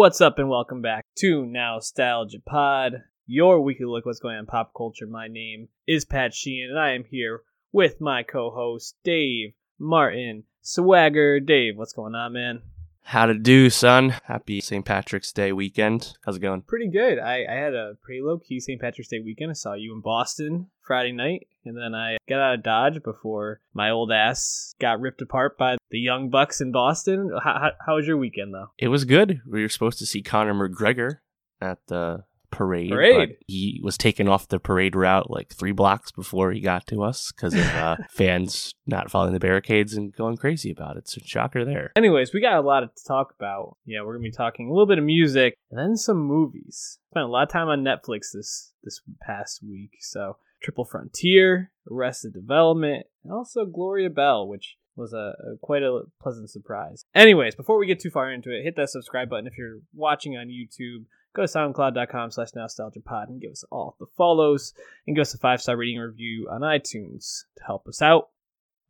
What's up, and welcome back to Now Nostalgia Pod, your weekly look what's going on in pop culture. My name is Pat Sheehan, and I am here with my co-host Dave Martin Swagger. Dave, what's going on, man? How to do, son? Happy St. Patrick's Day weekend. How's it going? Pretty good. I, I had a pretty low key St. Patrick's Day weekend. I saw you in Boston Friday night, and then I got out of Dodge before my old ass got ripped apart by the Young Bucks in Boston. How, how, how was your weekend, though? It was good. We were supposed to see Conor McGregor at the parade. Parade? But he was taken off the parade route like three blocks before he got to us because of uh, fans not following the barricades and going crazy about it. So shocker there. Anyways, we got a lot to talk about. Yeah, we're gonna be talking a little bit of music and then some movies. Spent a lot of time on Netflix this this past week. So Triple Frontier, Arrested Development, and also Gloria Bell, which was a, a quite a pleasant surprise. Anyways, before we get too far into it, hit that subscribe button if you're watching on YouTube. Go to soundcloud.com slash nostalgiapod and give us all the follows and give us a five star rating review on iTunes to help us out.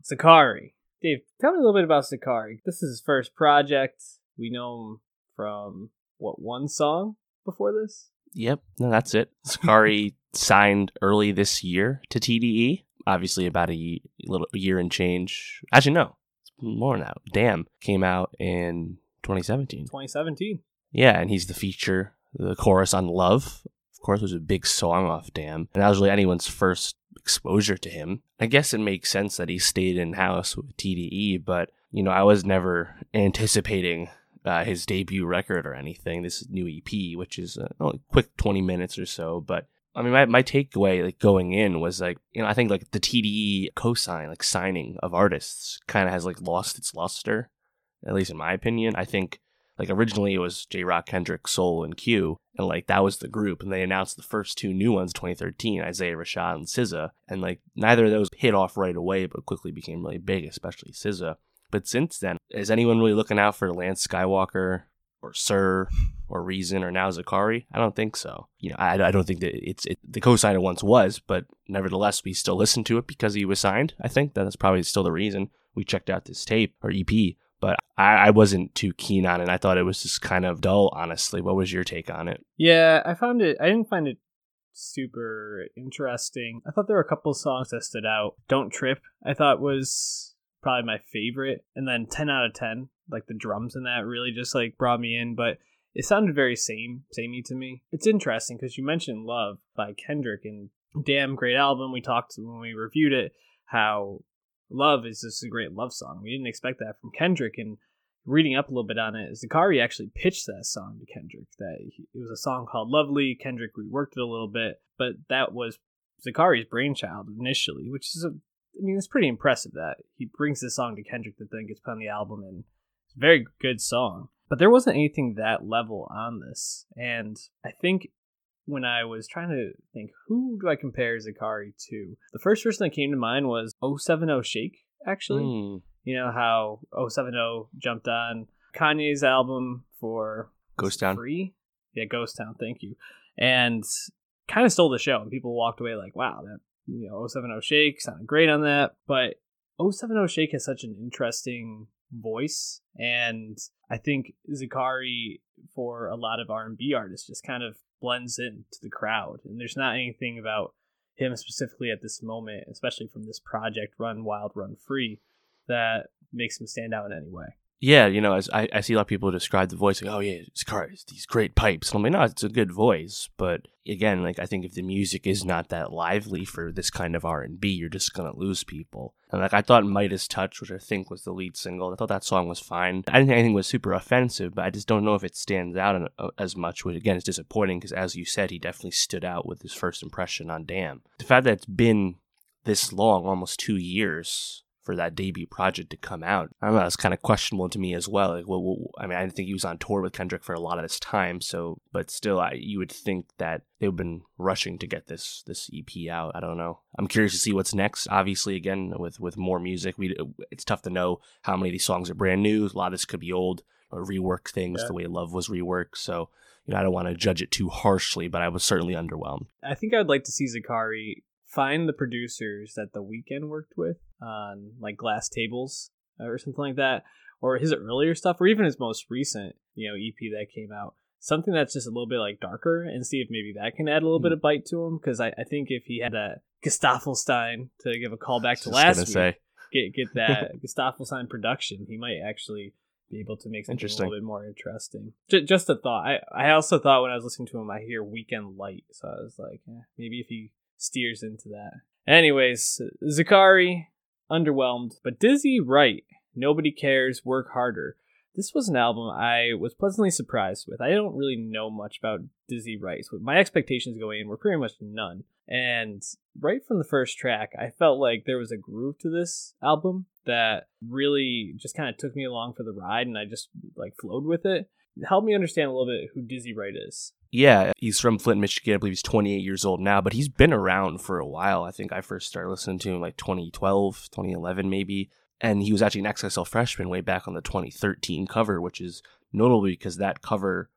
Zacari. Dave, tell me a little bit about Zacari. This is his first project. We know him from what one song before this? Yep, no, that's it. Zacari signed early this year to TDE. Obviously, about a ye- little a year and change. Actually, no, it's more now. Damn came out in 2017. 2017. Yeah, and he's the feature, the chorus on Love. Of course, was a big song off Damn. And that was really anyone's first exposure to him. I guess it makes sense that he stayed in house with TDE, but, you know, I was never anticipating uh, his debut record or anything, this new EP, which is uh, only a quick 20 minutes or so. But I mean, my, my takeaway like going in was like, you know, I think like the TDE cosign, like signing of artists kind of has like lost its luster, at least in my opinion. I think like originally it was Jay Rock, Kendrick, Soul, and Q, and like that was the group. And they announced the first two new ones, 2013, Isaiah Rashad and SZA, and like neither of those hit off right away, but quickly became really big, especially SZA. But since then, is anyone really looking out for Lance Skywalker or Sir or Reason or now Zacari? I don't think so. You know, I, I don't think that it's it, the co-signer once was, but nevertheless, we still listen to it because he was signed. I think that's probably still the reason we checked out this tape or EP. But I, I wasn't too keen on it. I thought it was just kind of dull, honestly. What was your take on it? Yeah, I found it. I didn't find it super interesting. I thought there were a couple songs that stood out. Don't Trip, I thought was probably my favorite. And then 10 out of 10, like the drums in that really just like brought me in. But it sounded very same, samey to me. It's interesting because you mentioned Love by Kendrick and damn great album. We talked when we reviewed it how Love is just a great love song. We didn't expect that from Kendrick. And reading up a little bit on it, Zacari actually pitched that song to Kendrick. That he, it was a song called Lovely. Kendrick reworked it a little bit, but that was Zacari's brainchild initially, which is a, I mean, it's pretty impressive that he brings this song to Kendrick that then gets put on the album, and it's a very good song. But there wasn't anything that level on this, and I think when I was trying to think who do I compare Zacari to, the first person that came to mind was 070 Shake. Actually, Mm, you know how 070 jumped on Kanye's album for Ghost Town. free yeah Ghost Town thank you and kind of stole the show and people walked away like wow that you know 070 Shake sounded great on that but 070 Shake has such an interesting voice and I think Zacari for a lot of R&B artists just kind of blends into the crowd and there's not anything about him specifically at this moment especially from this project Run Wild Run Free that makes him stand out in any way. Yeah, you know, I, I see a lot of people describe the voice like, oh yeah, it's car, these great pipes. And I'm like, no, it's a good voice, but again, like I think if the music is not that lively for this kind of R and B, you're just gonna lose people. And like I thought Midas Touch, which I think was the lead single, I thought that song was fine. I didn't think anything was super offensive, but I just don't know if it stands out uh, as much. Which again is disappointing because, as you said, he definitely stood out with his first impression on Damn. The fact that it's been this long, almost two years for that debut project to come out. I don't know, it's kind of questionable to me as well. Like, well, well, I mean, I didn't think he was on tour with Kendrick for a lot of this time, so but still, I you would think that they've been rushing to get this this EP out. I don't know. I'm curious to see what's next. Obviously, again with with more music, we it's tough to know how many of these songs are brand new. A lot of this could be old or rework things Yeah. the way Love was reworked. So. You know, I don't want to judge it too harshly, but I was certainly underwhelmed. I think I'd like to see Zacari find the producers that the Weeknd worked with on like glass tables or something like that or his earlier stuff or even his most recent you know ep that came out something that's just a little bit like darker and see if maybe that can add a little Hmm. bit of bite to him. Because I, I think if he had a Gesaffelstein to give a call back to last week, say. get get that Gesaffelstein production, he might actually be able to make something a little bit more interesting. J- just a thought. I I also thought when I was listening to him, I hear Weeknd Light, so I was like, eh, maybe if he steers into that. Anyways, Zacari underwhelmed, but Dizzy Wright. Nobody cares. Work harder. This was an album I was pleasantly surprised with. I don't really know much about Dizzy Rice. My expectations going in were pretty much none. And right from the first track, I felt like there was a groove to this album that really just kind of took me along for the ride and I just like flowed with it. It helped me understand a little bit who Dizzy Wright is. Yeah, he's from Flint, Michigan. I believe he's 28 years old now, but he's been around for a while. I think I first started listening to him like 2012, 2011 maybe. And he was actually an XXL freshman way back on the 2013 cover, which is notable because that cover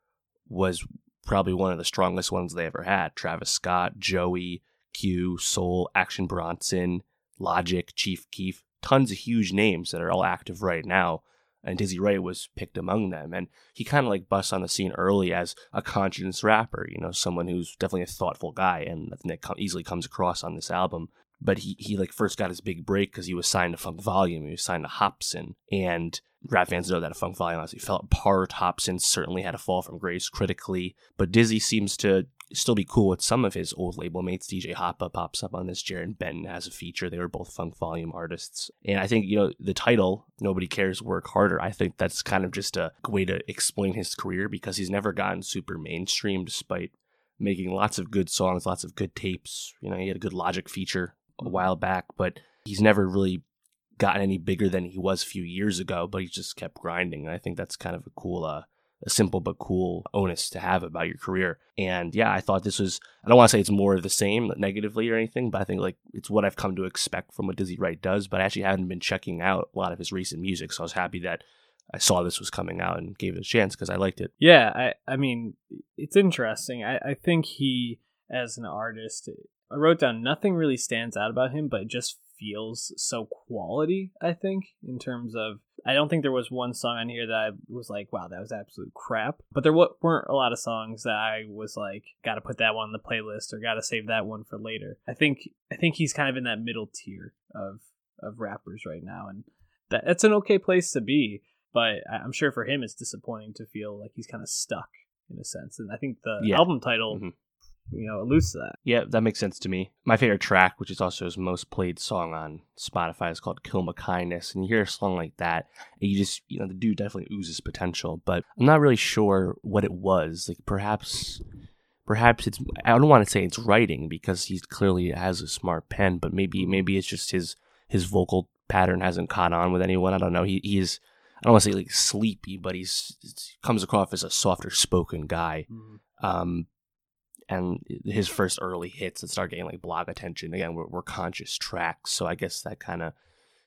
was probably one of the strongest ones they ever had. Travis Scott, Joey, Q, Soul, Action Bronson, Logic, Chief Keef, tons of huge names that are all active right now. And Dizzy Wright was picked among them. And he kind of like busts on the scene early as a conscious rapper, you know, someone who's definitely a thoughtful guy. And I think that easily comes across on this album. But he, he like first got his big break because he was signed to Funk Volume. He was signed to Hopsin. And rap fans know that Funk Volume honestly fell apart. Hopsin certainly had a fall from grace critically. But Dizzy seems to still be cool with some of his old label mates. DJ Hoppa pops up on this. Jarren Benton has a feature. They were both Funk Volume artists. And I think, you know, the title, Nobody Cares, Work Harder, I think that's kind of just a way to explain his career because he's never gotten super mainstream despite making lots of good songs, lots of good tapes. You know, he had a good Logic feature a while back, but he's never really gotten any bigger than he was a few years ago, but he just kept grinding. And I think that's kind of a cool, uh, a simple but cool onus to have about your career. And yeah, I thought this was, I don't want to say it's more of the same negatively or anything, but I think like it's what I've come to expect from what Dizzy Wright does. But I actually haven't been checking out a lot of his recent music. So I was happy that I saw this was coming out and gave it a chance because I liked it. Yeah, I, I mean, it's interesting. I, I think he, as an artist, I wrote down nothing really stands out about him, but just feels so quality, I think, in terms of. I don't think there was one song on here that I was like, wow, that was absolute crap. But there wa- weren't a lot of songs that I was like, gotta put that one on the playlist or gotta save that one for later. I think I think he's kind of in that middle tier of of rappers right now, and that that's an okay place to be but I'm sure for him it's disappointing to feel like he's kind of stuck in a sense. And I think the Yeah. album title, Mhm. You know, alludes to that. Yeah, that makes sense to me. My favorite track, which is also his most played song on Spotify, is called Kill My Kindness. And you hear a song like that, and you just, you know, the dude definitely oozes potential. But I'm not really sure what it was. Like, perhaps, perhaps it's, I don't want to say it's writing because he clearly has a smart pen, but maybe, maybe it's just his, his vocal pattern hasn't caught on with anyone. I don't know. He, he is, I don't want to say like sleepy, but he's, comes across as a softer spoken guy. Um, and his first early hits that start getting like blog attention again were, were conscious tracks so i guess that kind of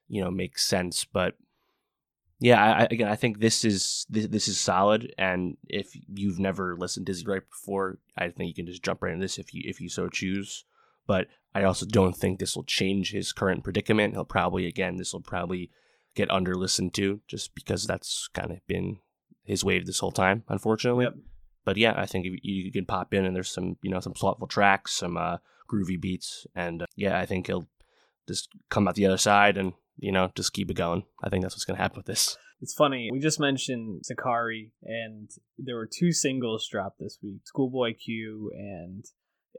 you know makes sense but yeah I, again i think this is this, this is solid and if you've never listened to Dizzy Wright before i think you can just jump right into this if you if you so choose but i also don't think this will change his current predicament he'll probably again this will probably get under listened to just because that's kind of been his wave this whole time unfortunately Yep. But yeah, I think you, you can pop in and there's some you know some thoughtful tracks, some uh, groovy beats, and uh, yeah, I think he'll just come out the other side and you know just keep it going. I think that's what's gonna happen with this. It's funny. We just mentioned Zacari, and there were two singles dropped this week. Schoolboy Q and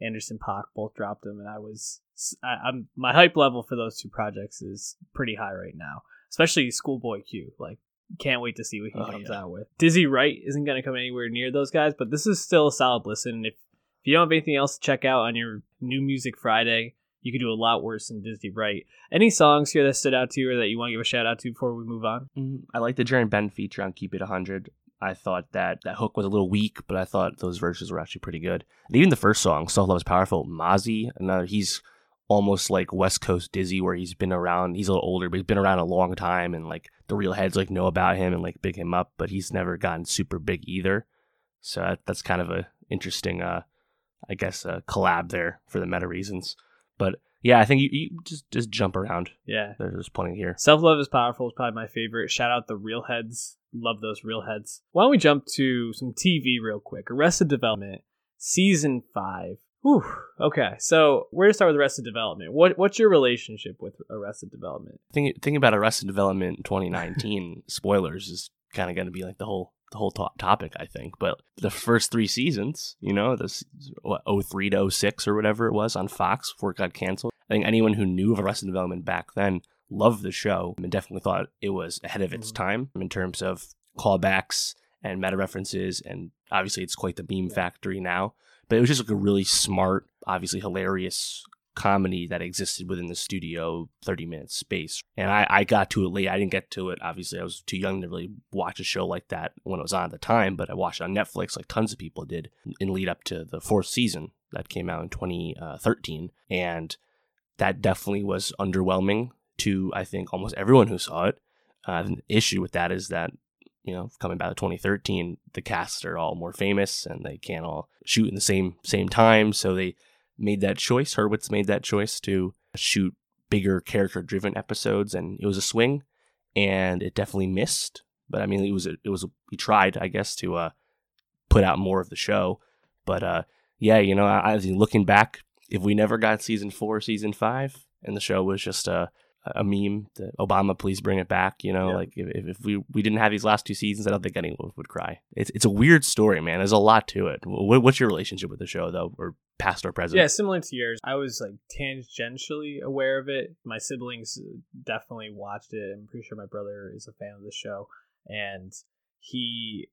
Anderson Paak both dropped them, and I was, I, I'm my hype level for those two projects is pretty high right now, especially Schoolboy Q. Like, can't wait to see what he Oh, comes yeah. out with. Dizzy Wright isn't going to come anywhere near those guys, but this is still a solid listen. If if you don't have anything else to check out on your New Music Friday, you could do a lot worse than Dizzy Wright. Any songs here that stood out to you or that you want to give a shout out to before we move on? Mm, I like the Jarren Ben feature on Keep It 100. I thought that that hook was a little weak, but I thought those verses were actually pretty good. And even the first song, Self Love is Powerful, Mozzy, another, he's almost like West Coast Dizzy, where he's been around, he's a little older, but he's been around a long time, and like the real heads like know about him and like big him up, but he's never gotten super big either. So that, that's kind of a interesting, uh, I guess, uh, collab there for the meta reasons. But yeah, I think you, you just just jump around. Yeah. There's plenty here. Self Love is Powerful is probably my favorite. Shout out the Real Heads love those real heads. Why don't we jump to some TV real quick? Arrested Development, season five. Whew. Okay, so we're gonna start with Arrested Development. What what's your relationship with Arrested Development? Thinking thinking about Arrested Development 2019 spoilers is kind of going to be like the whole the whole to- topic, I think. But the first three seasons, you know, this what 03 to 06 or whatever it was on Fox before it got canceled. I think anyone who knew of Arrested Development back then loved the show and definitely thought it was ahead of its Mhm. time in terms of callbacks and meta references. And obviously, it's quite the meme factory now. But it was just like a really smart, obviously hilarious comedy that existed within the studio 30 minute space. And I, I got to it late. I didn't get to it. Obviously, I was too young to really watch a show like that when it was on at the time, but I watched it on Netflix like tons of people did in lead up to the fourth season that came out in 2013. And that definitely was underwhelming to, I think, almost everyone who saw it. Uh, the issue with that is that, you know, coming back to 2013, the casts are all more famous and they can't all shoot in the same same time. So they made that choice. Hurwitz made that choice to shoot bigger character driven episodes, and it was a swing, and it definitely missed. But I mean, it was a, it was a, he tried, I guess, to uh, put out more of the show. But uh, yeah, you know, I, I looking back, if we never got season four, season five, and the show was just a a meme that Obama, please bring it back. You know, Yeah. like if, if we we didn't have these last two seasons, I don't think anyone would cry. It's it's a weird story, man. There's a lot to it. What, what's your relationship with the show, though, or past or present? Yeah, similar to yours. I was like tangentially aware of it. My siblings uh, definitely watched it. I'm pretty sure my brother is a fan of the show, and he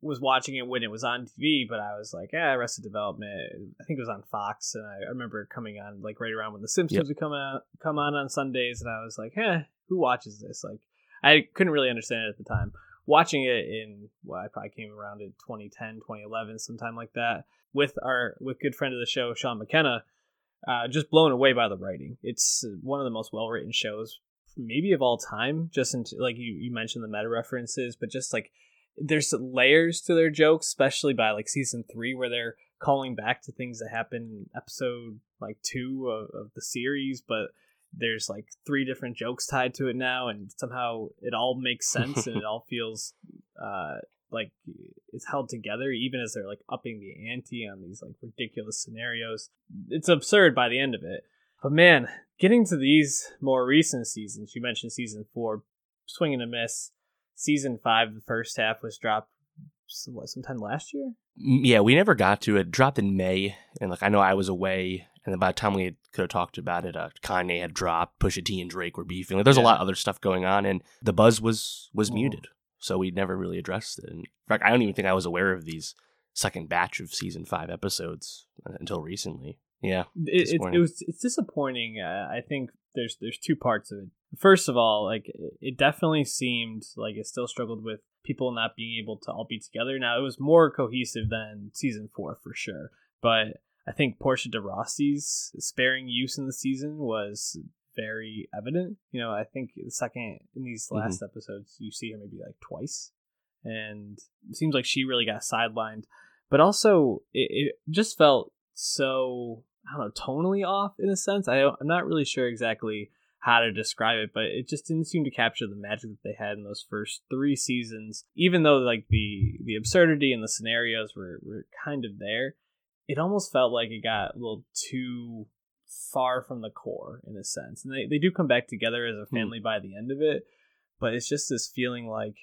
was watching it when it was on TV. But I was like, yeah, Arrested Development. I think it was on Fox, and I, remember coming on like right around when The Simpsons Yep. would come out, come on on Sundays, and I was like, eh, who watches this? Like, I couldn't really understand it at the time. Watching it in, well, I probably came around in 2010, 2011, sometime like that, with our with good friend of the show, Sean McKenna uh, just blown away by the writing. It's one of the most well written shows, maybe of all time. Just in, like you, you mentioned the meta references, but just like there's layers to their jokes, especially by like season three, where they're calling back to things that happened in episode like two of, of the series, but there's like three different jokes tied to it now, and somehow it all makes sense and it all feels uh, like it's held together even as they're like upping the ante on these like ridiculous scenarios. It's absurd by the end of it. But man getting to these more recent seasons you mentioned season four swing and a miss season five the first half was dropped some- what sometime last year yeah, we never got to it. It Dropped in May, and like I know I was away, and then by the time we could have talked about it, uh, Kanye had dropped, Pusha T and Drake were beefing. Like, there's a lot of other stuff going on, and the buzz was was Mhm. muted, so we never really addressed it. And In fact, I don't even think I was aware of these second batch of season five episodes uh, until recently. Yeah, it, it, it was it's disappointing uh, i think there's there's two parts of it first of all like it- it definitely seemed like it still struggled with people not being able to all be together. Now it was more cohesive than season four for sure but i think portia de rossi's sparing use in the season was very evident. You know i think the second in these mm-hmm. last episodes you see her maybe like twice and it seems like she really got sidelined but also it, it just felt so I don't know tonally off in a sense. I I'm not really sure exactly how to describe it, but it just didn't seem to capture the magic that they had in those first three seasons. Even though like the the absurdity and the scenarios were were kind of there, it almost felt like it got a little too far from the core in a sense. And they, they do come back together as a hmm. family by the end of it, but it's just this feeling like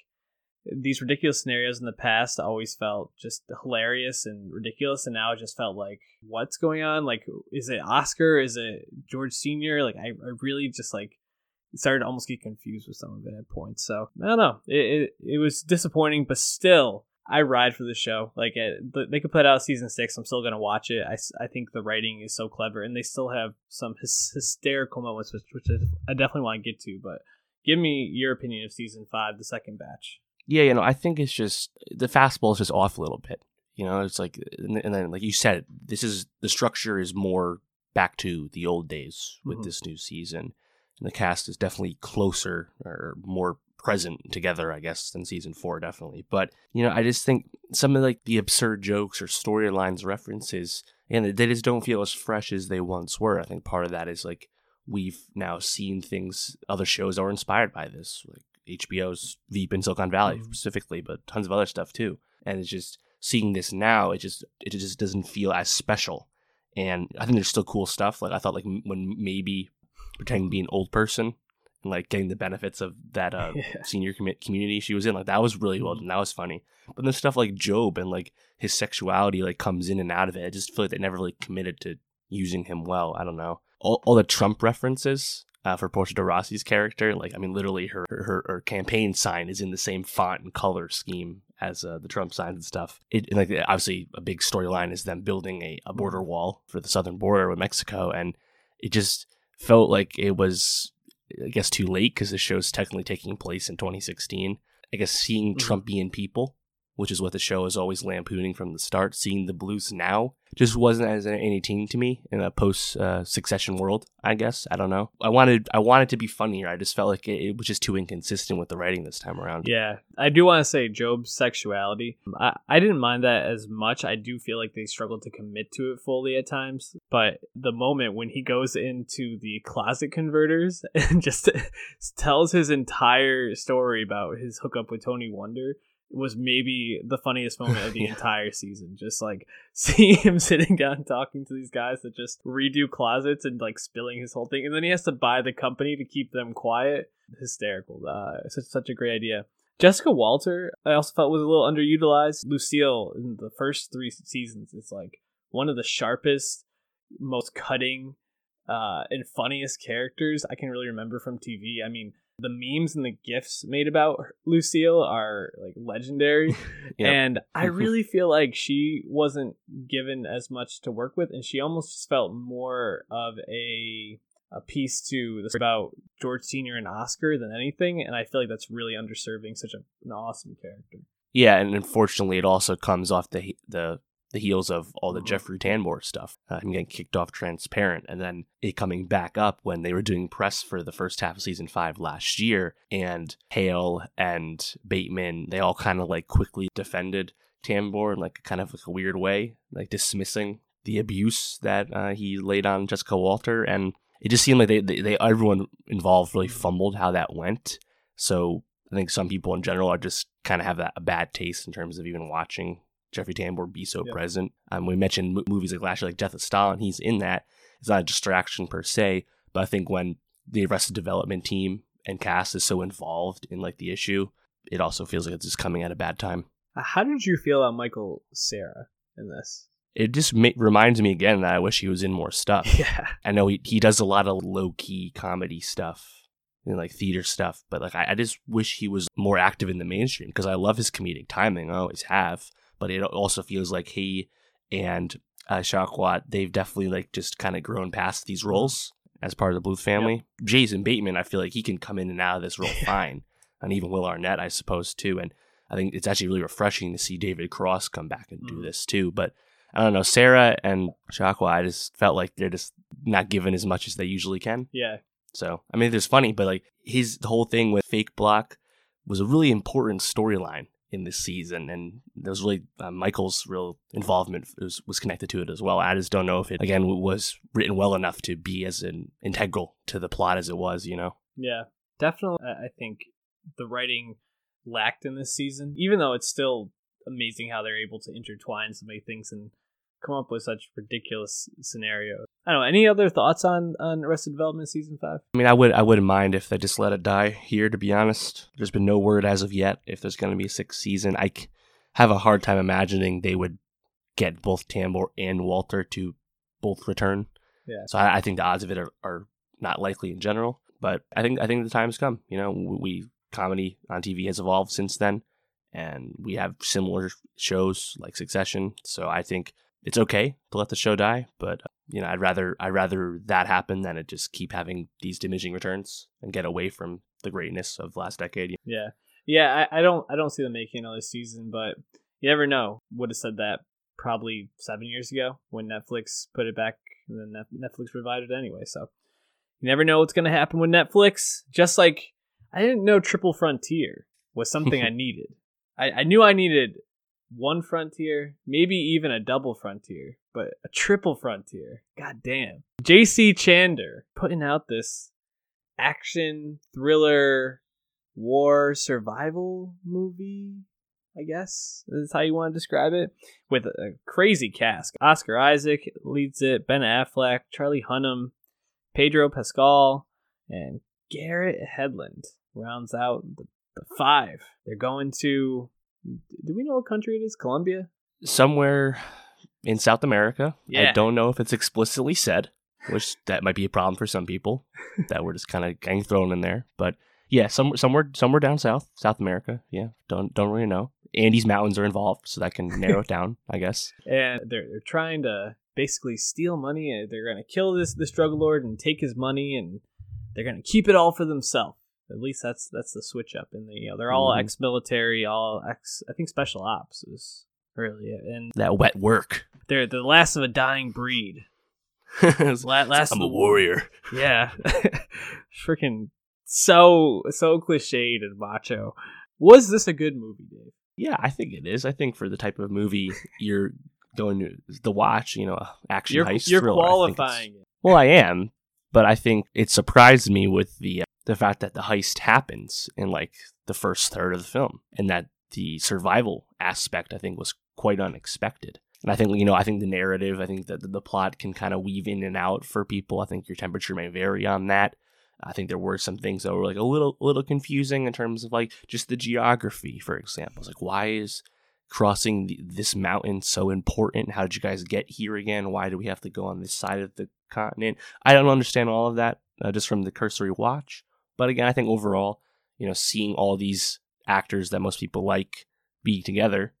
these ridiculous scenarios in the past always felt just hilarious and ridiculous and now it just felt like what's going on? Like is it oscar? Is it george senior? Like i, I really just like started to almost get confused with some of it at points. So i don't know. It, it, it was disappointing but still i ride for the show. Like it, they could put out season six. I'm still gonna watch it. I, I think the writing is so clever and they still have some hys- hysterical moments which, which i definitely want to get to but give me your opinion of season five the second batch yeah, you know, I think it's just the fastball is just off a little bit. You know, it's like, and then like you said, this is the structure is more back to the old days with Mhm. this new season, and the cast is definitely closer or more present together, I guess, than season four, definitely. But you know, I just think some of like the absurd jokes or storylines references, and they just don't feel as fresh as they once were. I think part of that is like we've now seen things, other shows are inspired by this, like HBO's Veep in Silicon Valley Mhm. specifically, but tons of other stuff too. And it's just seeing this now, it just it just doesn't feel as special. And I think there's still cool stuff. Like I thought, like when Maeby pretending to be an old person and like getting the benefits of that uh, Yeah. senior commi- community she was in, like that was really well done. That was funny. But then stuff like Gob and like his sexuality like comes in and out of it. I just feel like they never really committed to using him well. I don't know. All, all the Trump references uh, for Portia de Rossi's character, like I mean, literally her, her her campaign sign is in the same font and color scheme as uh, the Trump signs and stuff. It and, like obviously a big storyline is them building a, a border wall for the southern border with Mexico, and it just felt like it was I guess too late because the show's technically taking place in 2016. I guess seeing Mhm. Trumpian people, which is what the show is always lampooning from the start, seeing the Bluths now just wasn't as entertaining to me in a post uh, Succession world. I guess I don't know. I wanted I wanted to be funnier. I just felt like it, it was just too inconsistent with the writing this time around. Yeah, I do want to say Gob's sexuality. I, I didn't mind that as much. I do feel like they struggled to commit to it fully at times. But the moment when he goes into the closet converters and just tells his entire story about his hookup with Tony Wonder was maybe the funniest moment of the Yeah. entire season. Just like seeing him sitting down talking to these guys that just redo closets and like spilling his whole thing. And then he has to buy the company to keep them quiet. Hysterical. Uh, such, such a great idea. Jessica Walter, I also felt was a little underutilized. Lucille in the first three seasons is like one of the sharpest, most cutting, uh, and funniest characters I can really remember from TV. I mean, the memes and the gifs made about Lucille are like legendary. Yep. And I really feel like she wasn't given as much to work with, and she almost just felt more of a a piece to this about George Senior and Oscar than anything. And I feel like that's really underserving such a, an awesome character. Yeah, and unfortunately, it also comes off the the the heels of all the Mhm. Jeffrey Tambor stuff, uh, him getting kicked off Transparent, and then it coming back up when they were doing press for the first half of season five last year, and Hale and Bateman they all kind of like quickly defended Tambor in like kind of like a weird way, like dismissing the abuse that uh, he laid on Jessica Walter, and it just seemed like they, they, they everyone involved really fumbled how that went. So I think some people in general are just kind of have that a bad taste in terms of even watching Jeffrey Tambor be so Yeah. present. Um, we mentioned mo- movies like last year, like Death of Stalin. He's in that. It's not a distraction per se, but I think when the Arrested Development team and cast is so involved in like the issue, it also feels like it's just coming at a bad time. Uh, How did you feel about Michael Cera in this? It just ma- reminds me again that I wish he was in more stuff. Yeah. I know he, he does a lot of low key comedy stuff and like theater stuff, but like I, I just wish he was more active in the mainstream because I love his comedic timing. I always have, but it also feels like he and uh, Shawkat they've definitely like just kind of grown past these roles as part of the Bluth family. Jason Bateman, I feel like he can come in and out of this role fine, and even Will Arnett, I suppose too. And I think it's actually really refreshing to see David Cross come back and do Mhm. this too. But I don't know, Cera and Shawkat, I just felt like they're just not given as much as they usually can. Yeah. So I mean, there's funny, but like his whole thing with FakeBlock was a really important storyline in this season, and there was really uh, Michael's real involvement was, was connected to it as well. I just don't know if it again was written well enough to be as an integral to the plot as it was. You know, Yeah, definitely. I I think the writing lacked in this season, even though it's still amazing how they're able to intertwine so many things and come up with such ridiculous scenarios. I don't know. Any other thoughts on on Arrested Development season five? I mean, I would I wouldn't mind if they just let it die here. To be honest, there's been no word as of yet if there's going to be a sixth season. I c- have a hard time imagining they would get both Tambor and Walter to both return. Yeah. So I, I think the odds of it are, are not likely in general. But I think I think the time's come. You know, we, we comedy on TV has evolved since then, and we have similar shows like Succession. So I think it's okay to let the show die, but uh, you know, I'd rather I'd rather that happen than it just keep having these diminishing returns and get away from the greatness of last decade. Yeah, yeah. I, I don't I don't see them making another season, but you never know. Would have said that probably seven years ago when Netflix put it back, and then Netflix revived it anyway. So you never know what's going to happen with Netflix. Just like I didn't know Triple Frontier was something I needed. I, I knew I needed one frontier, maybe even a double frontier, but a triple frontier. God damn. JC Chandor putting out this action thriller war survival movie. I guess is how you want to describe it. With a crazy cast: Oscar Isaac leads it, Ben Affleck, Charlie Hunnam, Pedro Pascal, and Garrett Hedlund rounds out the, the five. They're going to. Do we know what country it is? Colombia. Somewhere in South America. Yeah. I don't know if it's explicitly said, which that might be a problem for some people that we're just kind of getting thrown in there. But yeah, some, somewhere somewhere down south, South America. Yeah, don't don't really know. Andes Mountains are involved, so that can narrow it down, I guess. and they're they're trying to basically steal money and they're going to kill this this drug lord and take his money and they're going to keep it all for themselves at least that's that's the switch up in the you know they're all Mhm. ex-military all ex i think special ops is really it and That wet work. they're the last of a dying breed La- last I'm a warrior. yeah freaking so so cliched and macho was this a good movie dave Yeah, I think it is. I think for the type of movie you're going to the watch, you know, action you're, heist you're thriller, qualifying it Well, I am, but I think it surprised me with the the fact that the heist happens in like the first third of the film, and that the survival aspect I think was quite unexpected. And I think you know, I think the narrative, I think that the plot can kind of weave in and out for people. I think your temperature may vary on that. I think there were some things that were like a little little confusing in terms of like just the geography, for example. It's like why is crossing the, this mountain so important? How did you guys get here again? Why do we have to go on this side of the continent? I don't understand all of that uh, just from the cursory watch. But again, I think overall, you know, seeing all these actors that most people like be together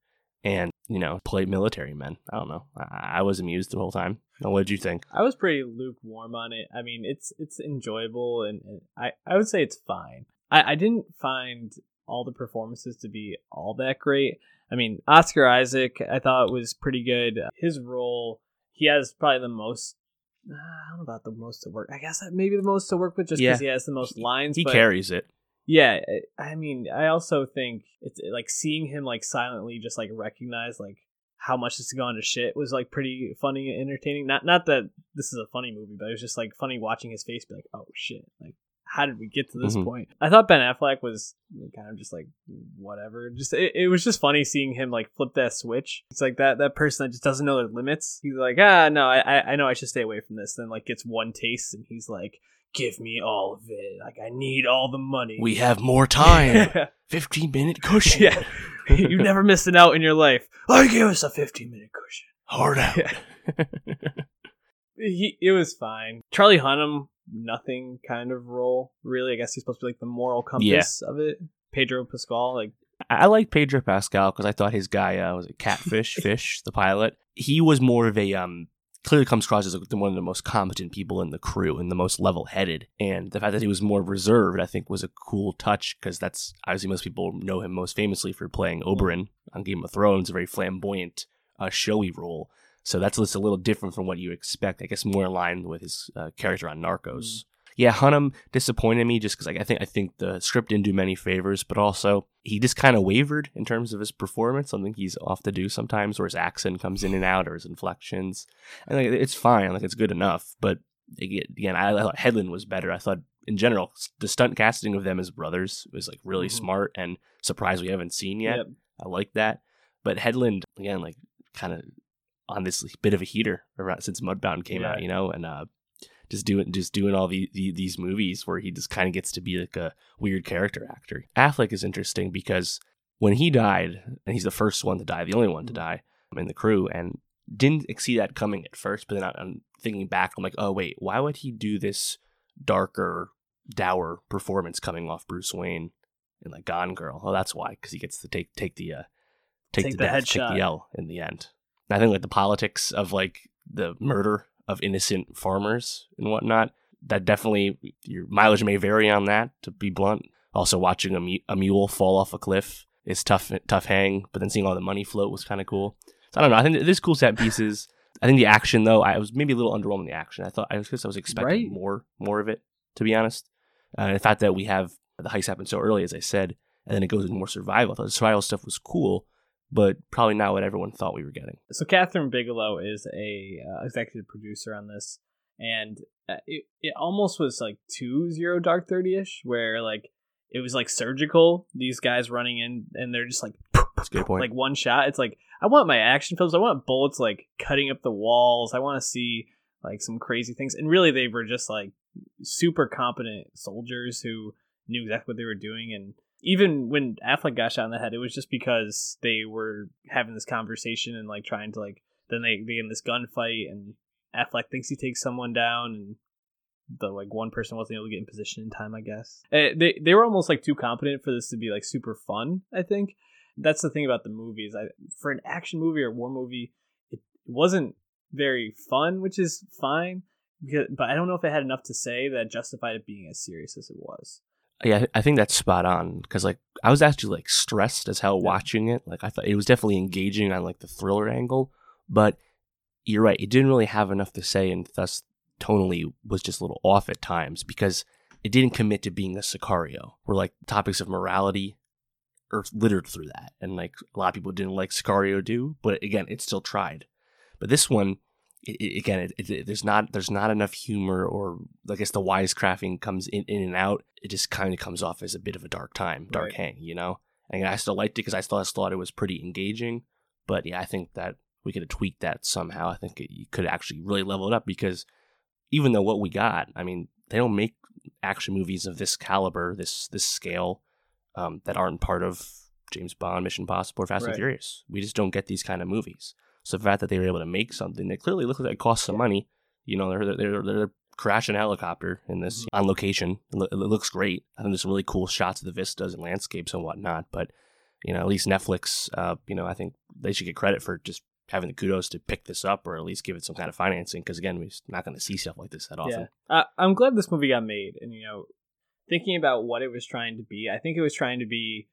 and you know play military men, I don't know. I, I was amused the whole time. What did you think? I was pretty lukewarm on it. I mean, it's it's enjoyable, and, and I I would say it's fine. I I didn't find all the performances to be all that great. I mean, Oscar Isaac, I thought was pretty good. His role, he has probably the most. Uh, I don't know about the most to work. I guess maybe the most to work with, just because Yeah. he has the most lines. He but carries it. yeah, I I mean, I also think it's like seeing him like silently just like recognize like how much this has gone to shit was like pretty funny and entertaining. Not not that this is a funny movie, but it was just like funny watching his face be like, oh shit, like how did we get to this Mhm. point? I thought Ben Affleck was kind of just like whatever. Just it, it was just funny seeing him like flip that switch. It's like that that person that just doesn't know their limits. He's like, ah, no, I I- know I should stay away from this. Then like gets one taste and he's like, give me all of it. Like I need all the money. We have more time. 15 minute cushion. yeah. You've never missed an out in your life. I give us a 15 minute cushion. Hard out. He, it was fine. Charlie Hunnam, nothing kind of role, really. I guess he's supposed to be like the moral compass of it. Pedro Pascal, like, I like Pedro Pascal because I thought his guy uh, was a Catfish Fish, the pilot. He was more of a um clearly comes across as one of the most competent people in the crew and the most level headed. And the fact that he was more reserved, I think, was a cool touch because that's obviously most people know him most famously for playing Oberyn on Game of Thrones, a very flamboyant, uh, showy role. So that's just a little different from what you expect. I guess more in line with his uh, character on Narcos. Yeah, Hunnam disappointed me just because like, I think I think the script didn't do many favors, but also he just kind of wavered in terms of his performance. Something he's off to do sometimes, where his accent comes in and out, or his inflections, and like, it's fine, like it's good enough. But again, I, I thought Hedlund was better. I thought in general the stunt casting of them as brothers was like really Mhm. smart and surprised we haven't seen yet. Yep. I like that. But Hedlund again, like kind of on this bit of a heater around since Mudbound came Yeah. out, you know, and uh, just doing just doing all the, the these movies where he just kind of gets to be like a weird character actor. Affleck is interesting because when he died, and he's the first one to die, the only one to Mhm. die in the crew, and didn't see that coming at first. But then I'm thinking back, I'm like, oh wait, why would he do this darker, dour performance coming off Bruce Wayne in like Gone Girl? Oh, that's why, because he gets to take take the uh, take, Take the, the death, take the L in the end. I think like the politics of like the murder of innocent farmers and whatnot. That definitely your mileage may vary on that. To be blunt, also watching a, mu- a mule fall off a cliff is tough, tough hang. But then seeing all the money float was kind of cool. So I don't know. I think there's cool set pieces. I think the action though, I was maybe a little underwhelmed in the action. I thought I was, I was expecting Right. more, more of it. To be honest, uh, and the fact that we have the heist happen so early, as I said, and then it goes into more survival. I thought the survival stuff was cool, but probably not what everyone thought we were getting. So Kathryn Bigelow is a uh, executive producer on this, and uh, it it almost was like too Zero Dark Thirty ish, where like it was like surgical. These guys running in and they're just like That's good point. like one shot. It's like I want my action films. I want bullets like cutting up the walls. I want to see like some crazy things. And really, they were just like super competent soldiers who knew exactly what they were doing. And even when Affleck got shot in the head, it was just because they were having this conversation and like trying to like then they they in this gunfight and Affleck thinks he takes someone down and the like one person wasn't able to get in position in time. I guess Eh, they they were almost like too competent for this to be like super fun. I think that's the thing about the movies. I for an action movie or war movie, it wasn't very fun, which is fine. Because, but I don't know if it had enough to say that justified it being as serious as it was. Yeah, I think that's spot on because like I was actually like stressed as hell watching it. Like I thought it was definitely engaging on like the thriller angle, but you're right, it didn't really have enough to say, and thus tonally was just a little off at times because it didn't commit to being a Sicario, where like topics of morality are littered through that, and like a lot of people didn't like Sicario do, but again, it still tried. But this one, it, again, it, it, there's not there's not enough humor, or I guess the wisecracking comes in, in and out. It just kind of comes off as a bit of a dark time, dark Right. hang, you know. And I still liked it because I still thought it was pretty engaging. But yeah, I think that we could have tweaked that somehow. I think it, you could actually really level it up because even though what we got, I mean, they don't make action movies of this caliber, this this scale, um, that aren't part of James Bond, Mission Impossible, or Fast and Furious. We just don't get these kind of movies. So the fact that they were able to make something that clearly looks like it costs some money, you know, they're they're they're crashing a helicopter in this Mm-hmm. on location. It, lo- it looks great. I think there's some really cool shots of the vistas and landscapes and whatnot. But you know, at least Netflix, uh, you know, I think they should get credit for just having the kudos to pick this up or at least give it some kind of financing. Because again, we're not going to see stuff like this that often. Yeah, uh, I'm glad this movie got made. And you know, thinking about what it was trying to be, I think it was trying to be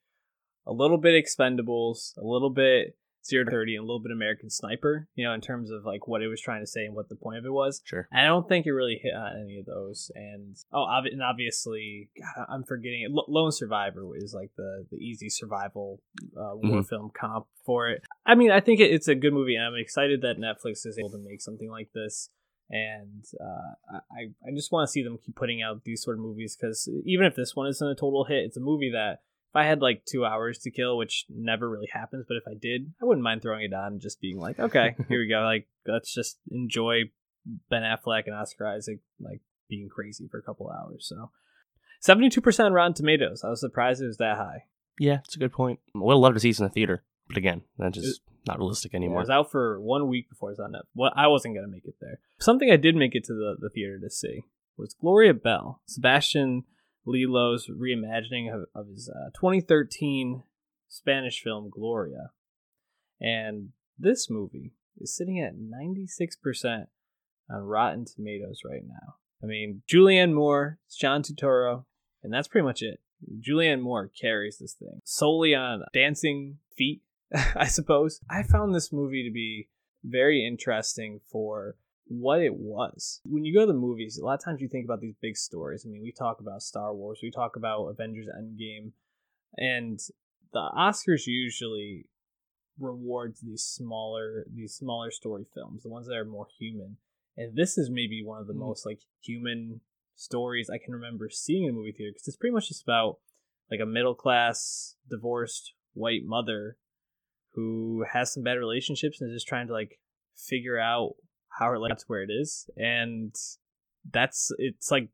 a little bit Expendables, a little bit Zero Dark Thirty, and a little bit American Sniper. You know, in terms of like what it was trying to say and what the point of it was. Sure. And I don't think it really hit on any of those. And oh, ob- and obviously, God, I'm forgetting it. Lo- Lone Survivor is like the the easy survival uh, war Mhm. film comp for it. I mean, I think it, it's a good movie, and I'm excited that Netflix is able to make something like this. And uh, I I just want to see them keep putting out these sort of movies because even if this one isn't a total hit, it's a movie that. If I had like two hours to kill, which never really happens, but if I did, I wouldn't mind throwing it on and just being like, okay, here we go. Like, let's just enjoy Ben Affleck and Oscar Isaac like being crazy for a couple hours. So, seventy-two percent Rotten Tomatoes. I was surprised it was that high. Yeah, it's a good point. I would love to see it in the theater, but again, that's just not realistic It anymore. was out for one week before it's on Netflix. Well, I wasn't gonna make it there. Something I did make it to the, the theater to see was Gloria Bell, Sebastian Lelio's reimagining of, of his uh, 2013 Spanish film Gloria, and this movie is sitting at 96% on Rotten Tomatoes right now. I mean, Julianne Moore, John Turturro, and that's pretty much it. Julianne Moore carries this thing solely on dancing feet, I suppose. I found this movie to be very interesting for what it was. When you go to the movies, a lot of times you think about these big stories. I mean, we talk about Star Wars, we talk about Avengers Endgame, and the Oscars usually rewards these smaller these smaller story films, the ones that are more human. And this is maybe one of the Mm. most like human stories I can remember seeing in a movie theater because it's pretty much just about like a middle class divorced white mother who has some bad relationships and is just trying to like figure out how her got to where it is and that's it's like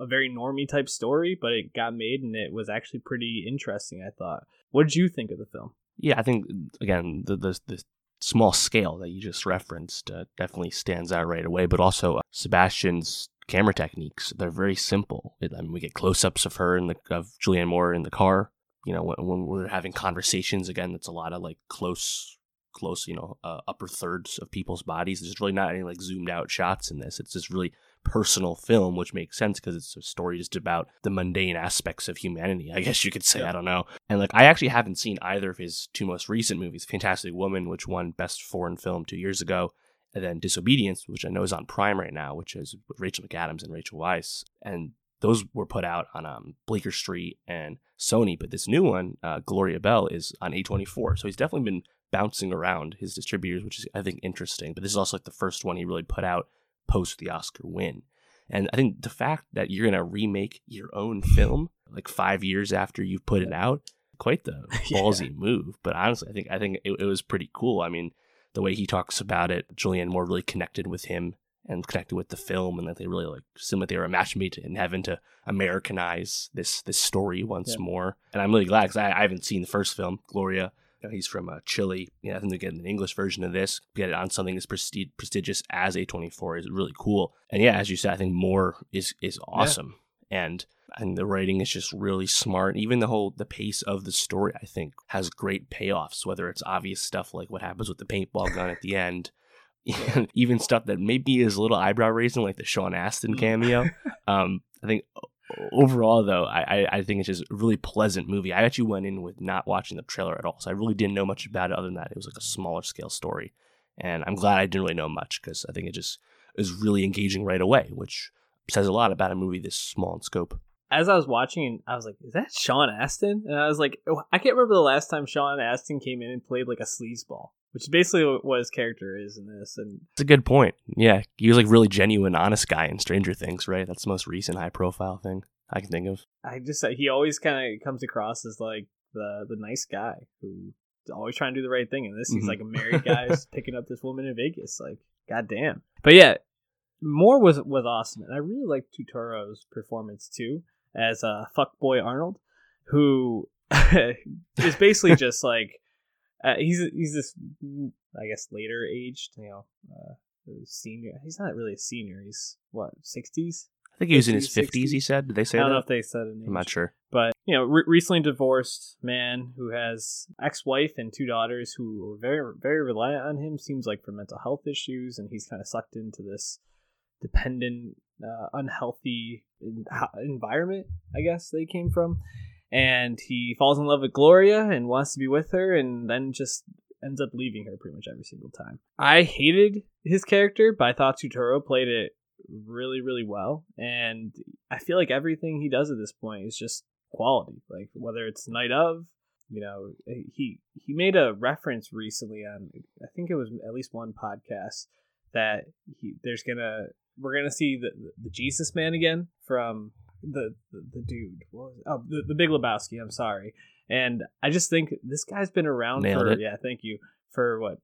a very normie type story but it got made and it was actually pretty interesting i thought what did you think of the film Yeah, I think again the the, the small scale that you just referenced uh, definitely stands out right away. But also uh, Sebastian's camera techniques they're very simple. It, I mean, we get close ups of her and the of Julianne Moore in the car. You know, when, when we're having conversations again, it's a lot of like close, close. You know, uh, upper thirds of people's bodies. There's really not any like zoomed out shots in this. It's just really personal film, which makes sense because it's a story just about the mundane aspects of humanity. I guess you could say. Yeah. I don't know. And like, I actually haven't seen either of his two most recent movies, Fantastic Woman, which won Best Foreign Film two years ago, and then Disobedience, which I know is on Prime right now, which is with Rachel McAdams and Rachel Weisz. And those were put out on um, Bleecker Street and Sony, but this new one, uh, Gloria Bell, is on A24. So he's definitely been bouncing around his distributors, which is, I think, interesting. But this is also like the first one he really put out post the Oscar win. And I think the fact that you're going to remake your own film, like five years after you've put it out. Quite the Yeah. ballsy move, but honestly, I think I think it, it was pretty cool. I mean, the way he talks about it, Julianne Moore really connected with him and connected with the film, and that they really like seemed like they were a match made in heaven to Americanize this this story once Yeah. more. And I'm really glad because I, I haven't seen the first film, Gloria. You know, he's from uh, Chile. Yeah, I think they get an English version of this. Get it on something as presti- prestigious as A24 is really cool. And yeah, as you said, I think Moore is is awesome, and I think the writing is just really smart. Even the whole the pace of the story, I think, has great payoffs. Whether it's obvious stuff like what happens with the paintball gun at the end, even stuff that maybe is a little eyebrow raising, like the Sean Astin cameo. um, I think overall, though, I, I think it's just a really pleasant movie. I actually went in with not watching the trailer at all, so I really didn't know much about it. Other than that, it was like a smaller scale story, and I'm glad I didn't really know much because I think it just is really engaging right away, which says a lot about a movie this small in scope. As I was watching, I was like, "Is that Sean Astin?" And I was like, oh, "I can't remember the last time Sean Astin came in and played like a sleazeball." Which is basically what his character is in this, and It's a good point. Yeah, he was like really genuine, honest guy in Stranger Things, right? That's the most recent high profile thing I can think of. I just he always kind of comes across as like the the nice guy who's always trying to do the right thing. And this, he's Mhm. like a married guy picking up this woman in Vegas. Like, goddamn. But yeah, Moore was was awesome, and I really liked Turturro's performance too as a uh, fuckboy Arnold, who is basically just like uh, he's he's this I guess later aged, you know, uh, senior. He's not really a senior. He's what sixties. I think he was in his 50s, 50s, he said. Did they say I don't know if they said an age I'm not sure. but you know, re- recently divorced man who has ex-wife and two daughters who are very very reliant on him. Seems like for mental health issues, and he's kind of sucked into this dependent, uh, unhealthy en- environment. I guess they came from, and he falls in love with Gloria and wants to be with her, and then just ends up leaving her pretty much every single time. I hated his character, but I thought Turturro played it really, really well. And I feel like everything he does at this point is just quality. Like whether it's Night of, you know, eh, he he made a reference recently on I think it was at least one podcast that he there's gonna we're gonna see the the Jesus man again from the the, the dude what was oh the, the Big Lebowski. I'm sorry, and I just think this guy's been around Nailed for it. yeah thank you for what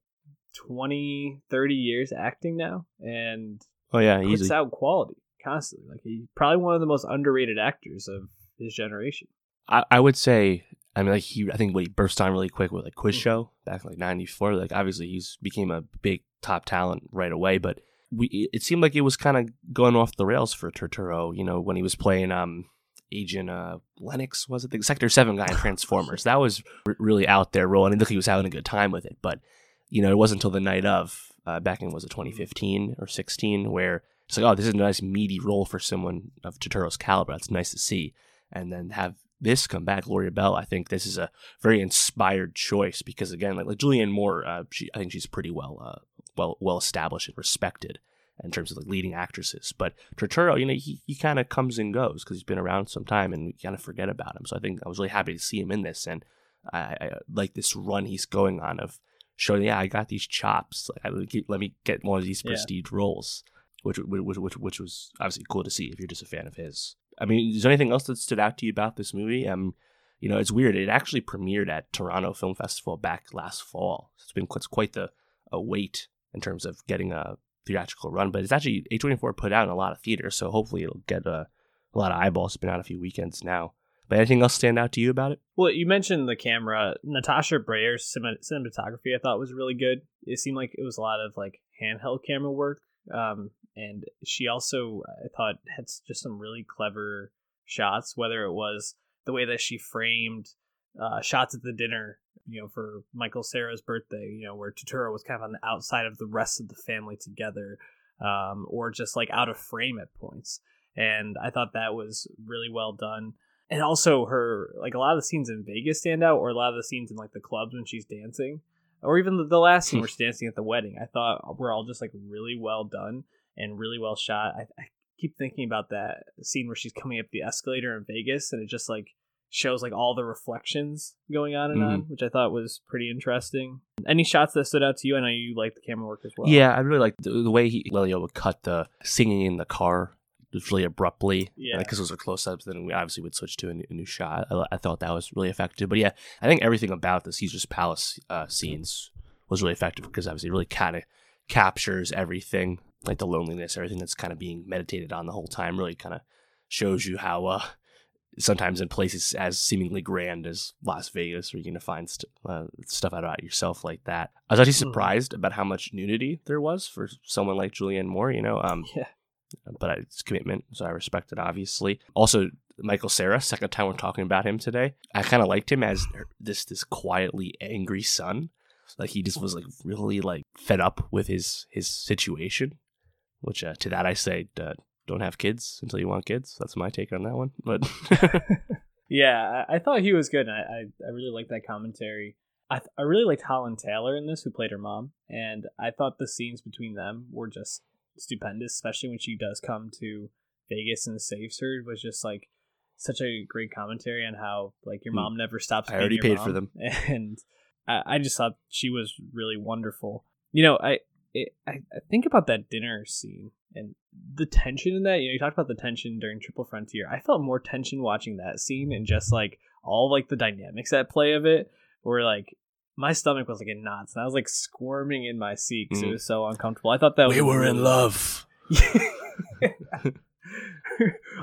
20 30 years acting now and Oh, yeah, puts easy. out quality constantly. Like he's probably one of the most underrated actors of his generation. I, I would say, I mean, like, he, I think what he burst on really quick with, like, Quiz Mhm. Show back in, like, 94. Like, obviously, he's became a big top talent right away, but we it seemed like it was kind of going off the rails for Turturro, you know, when he was playing, um, Agent uh, Lennox, was it? The Sector 7 guy in Transformers. that was r- really out there rolling. And look, he was having a good time with it, but, you know, it wasn't until the night of, uh, back in, was it 2015 or 16, where it's like, oh, this is a nice meaty role for someone of Turturro's caliber. That's nice to see. And then have this come back, Gloria Bell. I think this is a very inspired choice because again, like, like Julianne Moore, uh, she, I think she's pretty well, uh, well, well established and respected in terms of like leading actresses. But Turturro, you know, he, he kind of comes and goes because he's been around some time and we kind of forget about him. So I think I was really happy to see him in this, and I, I like this run he's going on of showing, yeah, I got these chops. Like, I, let me get one of these Yeah. prestige roles, which, which which which was obviously cool to see if you're just a fan of his. I mean, is there anything else that stood out to you about this movie? Um, you know, it's weird. It actually premiered at Toronto Film Festival back last fall. It's been it's quite the a wait in terms of getting a theatrical run, but it's actually A24 put out in a lot of theaters, so hopefully it'll get a, a lot of eyeballs. It's been out a few weekends now. But anything else stand out to you about it? Well, you mentioned the camera. Natasha Braier's cinem- cinematography I thought was really good. It seemed like it was a lot of like handheld camera work. Um, and she also, I thought, had just some really clever shots, whether it was the way that she framed uh, shots at the dinner, you know, for Michael Cera's birthday, you know, where Turturro was kind of on the outside of the rest of the family together, um, or just like out of frame at points. And I thought that was really well done and also her like a lot of the scenes in Vegas stand out, or a lot of the scenes in like the clubs when she's dancing, or even the, the last scene where she's dancing at the wedding. I thought were all just like really well done and really well shot. I, I keep thinking about that scene where she's coming up the escalator in Vegas, and it just like shows like all the reflections going on and on, which I thought was pretty interesting. Any shots that stood out to you? I know you like the camera work as well. Yeah, I really like the, the way he Lelio would cut the singing in the car just really abruptly. Yeah. Because those are close ups, then we obviously would switch to a new, a new shot. I, I thought that was really effective. But yeah, I think everything about the Caesar's Palace uh, scenes was really effective because obviously it really kind of captures everything, like the loneliness, everything that's kind of being meditated on the whole time, really kind of shows you how uh, sometimes in places as seemingly grand as Las Vegas, where you're gonna find st- uh, stuff out about yourself like that. I was actually Mhm. surprised about how much nudity there was for someone like Julianne Moore. You know, um, Yeah. but it's commitment, so I respect it. Obviously, also Michael Cera. Second time we're talking about him today. I kind of liked him as this this quietly angry son. Like he just was like really like fed up with his his situation. Which uh, to that I say, uh, don't have kids until you want kids. That's my take on that one. But Yeah, I, I thought he was good. And I, I, I really liked that commentary. I, th- I really liked Holland Taylor in this, who played her mom, and I thought the scenes between them were just stupendous, especially when she does come to Vegas and saves her. Was just like such a great commentary on how like your Hmm. mom never stops. I already paid for them. and I, I just thought she was really wonderful. You know, I it, I, I think about that dinner scene and the tension in that. You know, you talked about the tension during Triple Frontier. I felt more tension watching that scene and just like all like the dynamics at play of it. Where like my stomach was like in knots and I was like squirming in my seat because it Mhm. was so uncomfortable. I thought that was we were really- in love.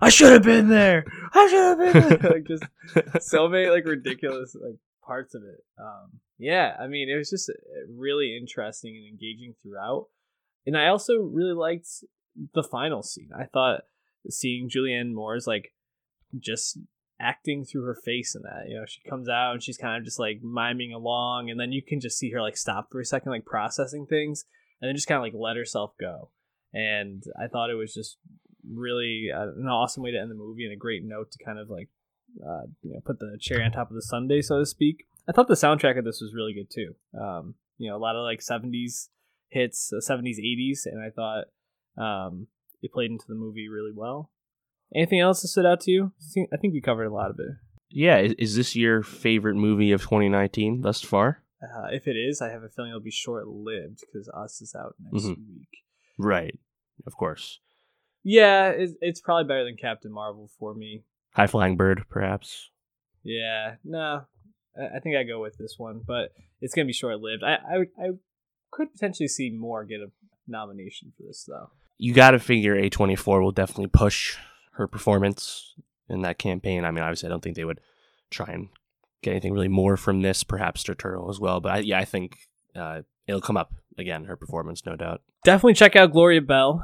I should have been there. I should have been there. like just so many like ridiculous like parts of it. Um, yeah, I mean, it was just uh, really interesting and engaging throughout. And I also really liked the final scene. I thought seeing Julianne Moore's like just acting through her face in that. You know, she comes out and she's kind of just like miming along, and then you can just see her like stop for a second, like processing things, and then just kind of like let herself go. And I thought it was just really uh, an awesome way to end the movie and a great note to kind of like uh, you know put the cherry on top of the sundae, so to speak. I thought the soundtrack of this was really good too. Um, you know, a lot of like '70s hits, uh, '70s, '80s, and I thought um, it played into the movie really well. Anything else that stood out to you? I think we covered a lot of it. Yeah, is, is this your favorite movie of 2019 thus far? Uh, if it is, I have a feeling it'll be short lived because Us is out next Mhm. week. Right, of course. Yeah, it's, it's probably better than Captain Marvel for me. High Flying Bird, perhaps. Yeah, no, I think I go with this one, but it's gonna be short lived. I, I I could potentially see Moore get a nomination for this though. You got to figure A24 will definitely push her performance in that campaign. I mean, obviously, I don't think they would try and get anything really more from this, perhaps Turturro as well. But I, yeah, I think uh, it'll come up again, her performance, no doubt. Definitely check out Gloria Bell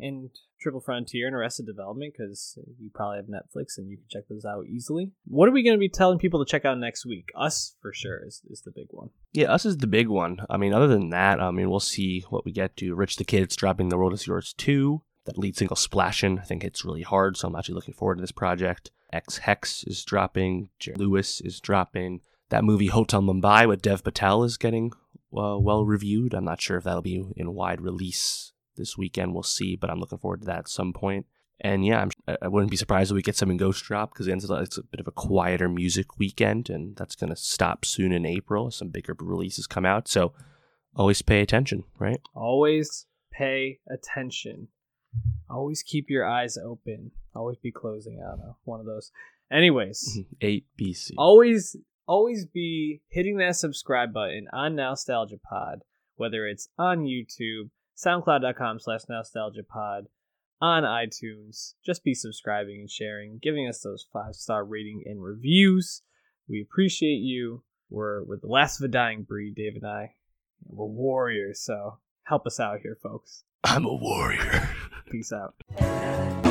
and Triple Frontier and Arrested Development because you probably have Netflix and you can check those out easily. What are we going to be telling people to check out next week? Us for sure is, is the big one. Yeah, us is the big one. I mean, other than that, I mean, we'll see what we get to. Rich the Kid's dropping The World Is Yours 2. That lead single, Splashin', I think it's really hard, so I'm actually looking forward to this project. X Hex is dropping. Lewis is dropping. That movie, Hotel Mumbai, with Dev Patel, is getting uh, well reviewed. I'm not sure if that'll be in wide release this weekend. We'll see, but I'm looking forward to that at some point. And yeah, I'm, I- wouldn't be surprised if we get some in Ghost Drop because it ends up like it's a bit of a quieter music weekend, and that's going to stop soon in April. as Some bigger releases come out, so always pay attention, right? Always pay attention. Always keep your eyes open. Always be closing out one of those. Anyways, mm-hmm. Eight BC. always always be hitting that subscribe button on Nostalgia Pod, whether it's on YouTube, SoundCloud.com slash Nostalgia Pod, on iTunes. Just be subscribing and sharing, giving us those five star rating and reviews. We appreciate you. We're we're the last of a dying breed, Dave and I. We're warriors, so help us out here, folks. I'm a warrior. Peace out.